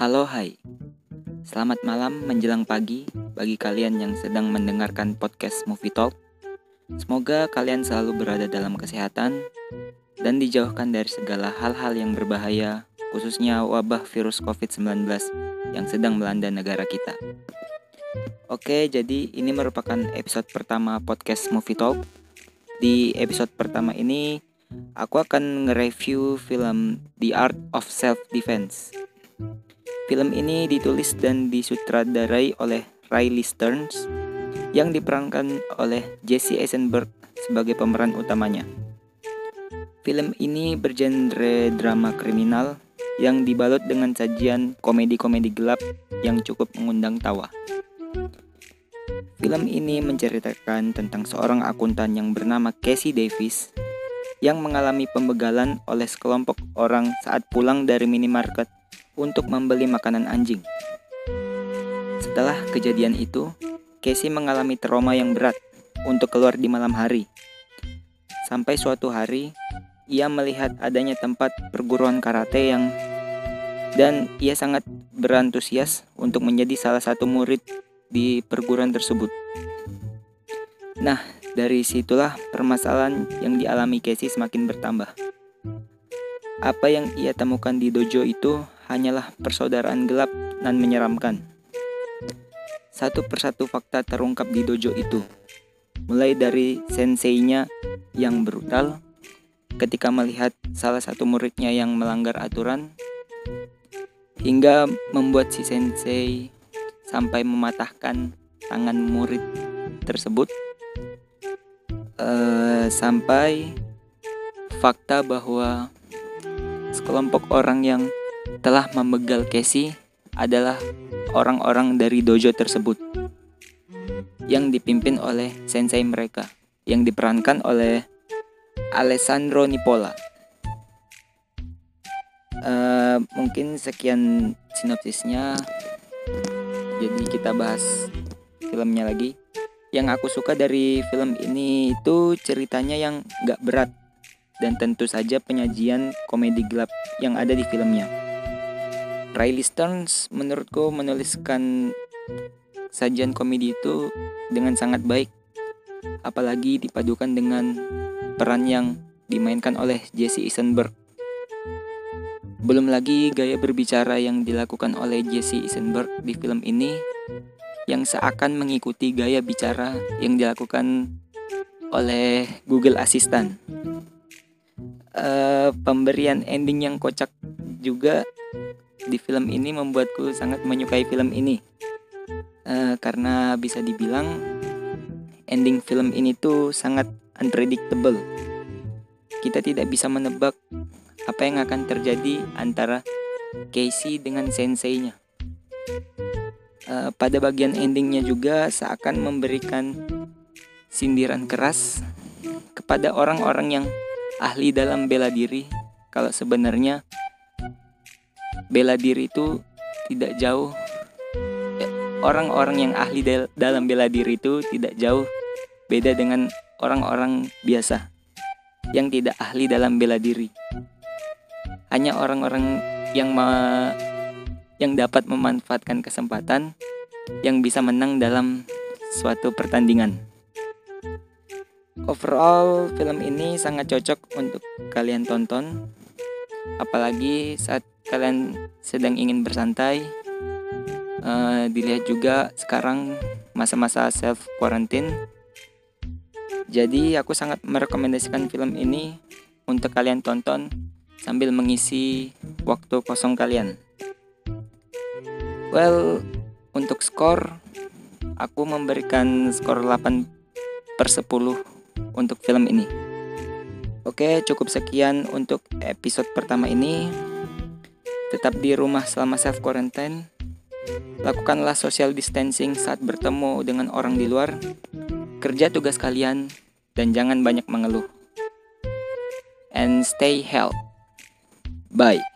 Halo hai Selamat malam menjelang pagi bagi kalian yang sedang mendengarkan podcast Movie Talk Semoga kalian selalu berada dalam kesehatan dan dijauhkan dari segala hal-hal yang berbahaya khususnya wabah virus COVID-19 yang sedang melanda negara kita Oke, jadi ini merupakan episode pertama podcast Movie Talk. Di episode pertama ini, aku akan nge-review film The Art of Self-Defense. Film ini ditulis dan disutradarai oleh Riley Stearns yang diperankan oleh Jesse Eisenberg sebagai pemeran utamanya. Film ini bergenre drama kriminal yang dibalut dengan sajian komedi-komedi gelap yang cukup mengundang tawa. Film ini menceritakan tentang seorang akuntan yang bernama Casey Davis yang mengalami pembegalan oleh sekelompok orang saat pulang dari minimarket untuk membeli makanan anjing. Setelah kejadian itu, Casey mengalami trauma yang berat untuk keluar di malam hari. Sampai suatu hari, ia melihat adanya tempat perguruan karate yang dan ia sangat berantusias untuk menjadi salah satu murid di perguruan tersebut. Nah, dari situlah permasalahan yang dialami Casey semakin bertambah. Apa yang ia temukan di dojo itu hanyalah persaudaraan gelap dan menyeramkan. Satu persatu fakta terungkap di dojo itu, mulai dari senseinya yang brutal ketika melihat salah satu muridnya yang melanggar aturan, hingga membuat si sensei sampai mematahkan tangan murid tersebut uh, sampai fakta bahwa sekelompok orang yang telah membegal Casey adalah orang-orang dari dojo tersebut yang dipimpin oleh sensei mereka yang diperankan oleh Alessandro Nipola. Uh, mungkin sekian sinopsisnya jadi kita bahas filmnya lagi yang aku suka dari film ini itu ceritanya yang gak berat dan tentu saja penyajian komedi gelap yang ada di filmnya. Riley Stearns menurutku menuliskan sajian komedi itu dengan sangat baik apalagi dipadukan dengan peran yang dimainkan oleh Jesse Eisenberg belum lagi gaya berbicara yang dilakukan oleh Jesse Eisenberg di film ini yang seakan mengikuti gaya bicara yang dilakukan oleh Google Assistant. Uh, pemberian ending yang kocak juga di film ini membuatku sangat menyukai film ini uh, karena bisa dibilang ending film ini tuh sangat unpredictable. Kita tidak bisa menebak apa yang akan terjadi antara Casey dengan senseinya. Uh, pada bagian endingnya juga seakan memberikan sindiran keras kepada orang-orang yang ahli dalam bela diri kalau sebenarnya bela diri itu tidak jauh. Orang-orang yang ahli dalam bela diri itu tidak jauh beda dengan orang-orang biasa yang tidak ahli dalam bela diri. Hanya orang-orang yang ma yang dapat memanfaatkan kesempatan yang bisa menang dalam suatu pertandingan. Overall, film ini sangat cocok untuk kalian tonton, apalagi saat kalian sedang ingin bersantai. Uh, dilihat juga sekarang masa-masa self quarantine. Jadi aku sangat merekomendasikan film ini untuk kalian tonton sambil mengisi waktu kosong kalian. Well, untuk skor aku memberikan skor 8 per 10 untuk film ini. Oke, cukup sekian untuk episode pertama ini. Tetap di rumah selama self quarantine. Lakukanlah social distancing saat bertemu dengan orang di luar. Kerja tugas kalian dan jangan banyak mengeluh. And stay healthy. Bye.